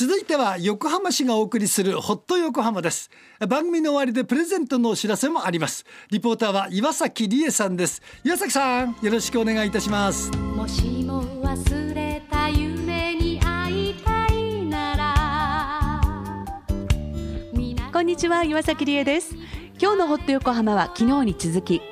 続いては横浜市がお送りするホット横浜です。番組の終わりでプレゼントのお知らせもあります。リポーターは岩崎理恵さんです。岩崎さんよろしくお願いいたします。もしも忘れた夢に会いたいなら。こんにちは岩崎理恵です。今日のホット横浜は昨日に続き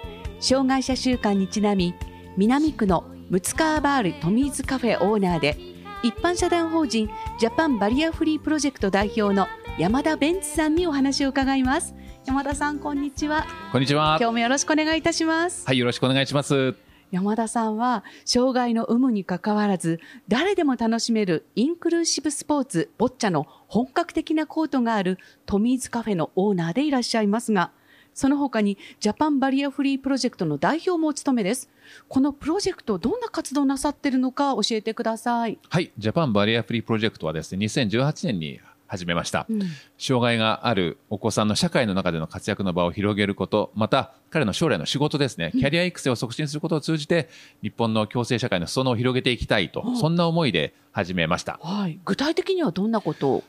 障害者週間にちなみ南区のムツカーバールトミーズカフェオーナーで一般社団法人ジャパンバリアフリープロジェクト代表の山田ベンツさんにお話を伺います。山田さんこんにちは。こんにちは。今日もよろしくお願いいたします。はいよろしくお願いします。山田さんは障害の有無にかかわらず誰でも楽しめるインクルーシブスポーツボッチャの本格的なコートがあるトミーズカフェのオーナーでいらっしゃいますがその他にジャパンバリアフリープロジェクトの代表もお務めです。このプロジェクトどんな活動なさっているのか教えてください。はい、ジャパンバリアフリープロジェクトはですね、2018年に始めました、うん、障害があるお子さんの社会の中での活躍の場を広げることまた彼の将来の仕事ですねキャリア育成を促進することを通じて、日本の共生社会の裾野を広げていきたいと、うん、そんな思いで始めました、はい、具体的にはどんなことを？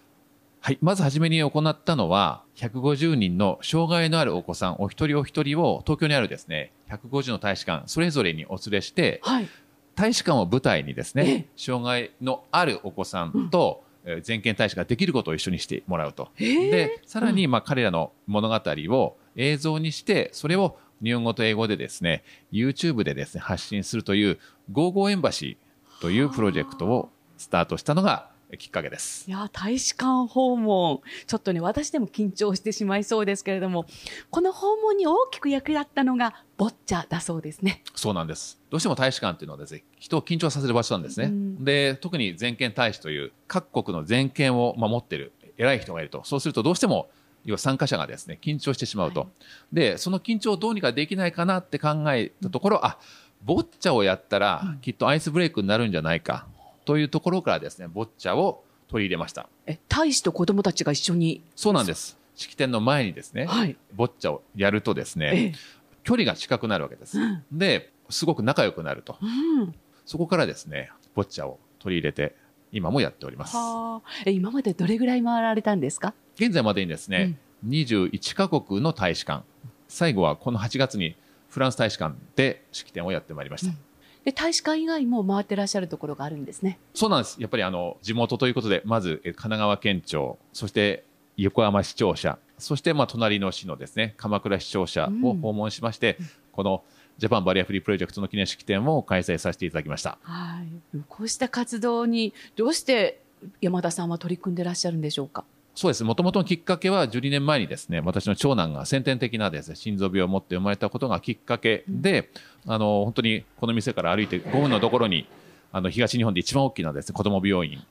はい。まずはじめに行ったのは、150人の障害のあるお子さんお一人お一人を東京にあるですね、150の大使館、それぞれにお連れして、はい、大使館を舞台にですね、障害のあるお子さんと、うん、全権大使ができることを一緒にしてもらうと。で、さらに、まあ、彼らの物語を映像にして、それを日本語と英語でですね、YouTube でですね、発信するという、 Go Go Embassy というプロジェクトをスタートしたのがきっかけです。いや、大使館訪問。ちょっとね、私でも緊張してしまいそうですけれども、この訪問に大きく役立ったのが、ボッチャだそうですね。そうなんです。どうしても大使館っていうのはですね、人を緊張させる場所なんですね。うん、で、特に全権大使という各国の全権を守ってる偉い人がいると。そうするとどうしても要は参加者がですね、緊張してしまうと。はい、で、その緊張をどうにかできないかなって考えたところ、うん、あ、ボッチャをやったら、きっとアイスブレイクになるんじゃないか。というところからですね、ボッチャを取り入れました。え、大使と子供たちが一緒に？そうなんです。式典の前にですね、はい、ボッチャをやるとですね、距離が近くなるわけです。うん、で、すごく仲良くなると、うん。そこからですね、ボッチャを取り入れて、今もやっております。え、今までどれぐらい回られたんですか？現在までにですね、うん、21カ国の大使館、最後はこの8月にフランス大使館で式典をやってまいりました。うんで大使館以外も回ってらっしゃるところがあるんですね。そうなんです。やっぱりあの地元ということで、まず神奈川県庁、そして横浜市庁舎、そしてまあ隣の市のですね鎌倉市庁舎を訪問しまして、うん、このジャパンバリアフリープロジェクトの記念式典を開催させていただきました。はい。こうした活動にどうして山田さんは取り組んでらっしゃるんでしょうか？そうです。もともとのきっかけは12年前にですね、私の長男が先天的なですね、心臓病を持って生まれたことがきっかけで、うん、あの、本当にこの店から歩いて5分のところに、あの、東日本で一番大きなですね、子供病院、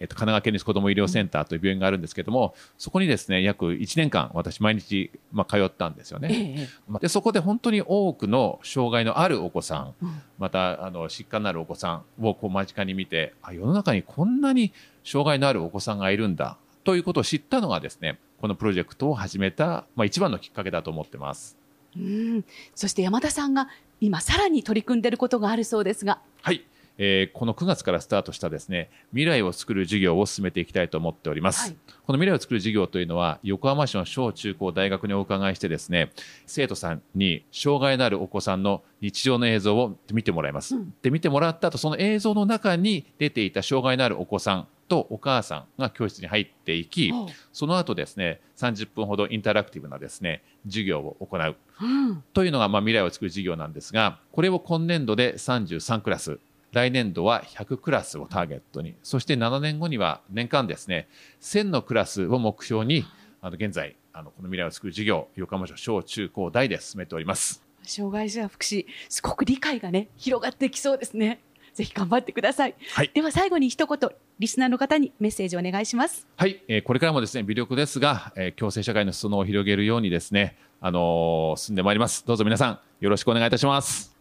えっと、神奈川県立子ども医療センターという病院があるんですけども、そこにですね、約1年間、私毎日、まあ、通ったんですよね。で、そこで本当に多くの障害のあるお子さん、また、あの、疾患のあるお子さんをこう間近に見て、あ、世の中にこんなに障害のあるお子さんがいるんだ。ということを知ったのがですね、このプロジェクトを始めた、まあ、一番のきっかけだと思ってます。うん。そして山田さんが今さらに取り組んでいることがあるそうですが。はい。えー、この9月からスタートしたですね、未来を作る事業を進めていきたいと思っております。はい、この未来を作る事業というのは、横浜市の小中高大学にお伺いしてですね、生徒さんに障害のあるお子さんの日常の映像を見てもらいます。うん、で、見てもらった後、その映像の中に出ていた障害のあるお子さんとお母さんが教室に入っていき、その後ですね、30分ほどインタラクティブなですね、授業を行う。うん、というのが、まあ、未来を作る授業なんですが、これを今年度で33クラス、来年度は100クラスをターゲットに、そして7年後には年間ですね、1000のクラスを目標に、あの、現在、あの、この未来を作る授業、横浜市小中高大で進めております。障害者福祉、すごく理解がね、広がってきそうですね。ぜひ頑張ってください。はい、では最後に一言、リスナーの方にメッセージをお願いします。はい、えー、これからもですね、微力ですが、えー、共生社会の裾野を広げるようにですね、あのー、進んでまいります。どうぞ皆さん、よろしくお願いいたします。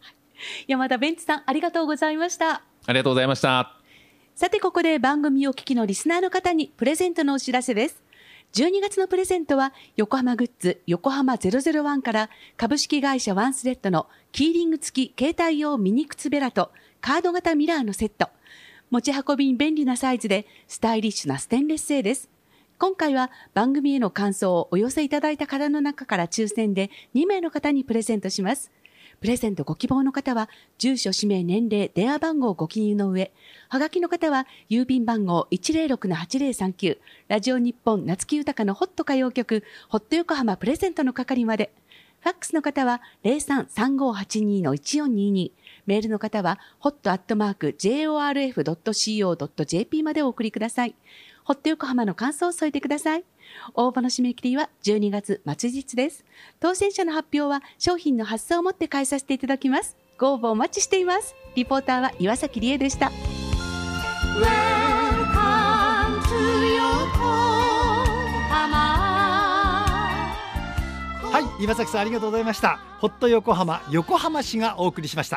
山田ベンツさん、ありがとうございました。ありがとうございました。さて、ここで番組を聞きのリスナーの方にプレゼントのお知らせです。12月のプレゼントは、横浜グッズ横浜001から株式会社ワンスレッドのキーリング付き携帯用ミニ靴ベラとカード型ミラーのセット。持ち運びに便利なサイズでスタイリッシュなステンレス製です。今回は番組への感想をお寄せいただいた方の中から抽選で2名の方にプレゼントします。プレゼントご希望の方は、住所、氏名、年齢、電話番号をご記入の上、はがきの方は、郵便番号106-8039、ラジオ日本夏木豊のホット歌謡曲、ホット横浜プレゼントの係まで、ファックスの方は033582-1422。メールの方は hot.jorf.co.jp までお送りください。ホット横浜の感想を添えてください。応募の締め切りは12月末日です。当選者の発表は商品の発送をもって返させていただきます。ご応募お待ちしています。リポーターは岩崎理恵でした。岩崎さんありがとうございました。ホット横浜横浜市がお送りしました。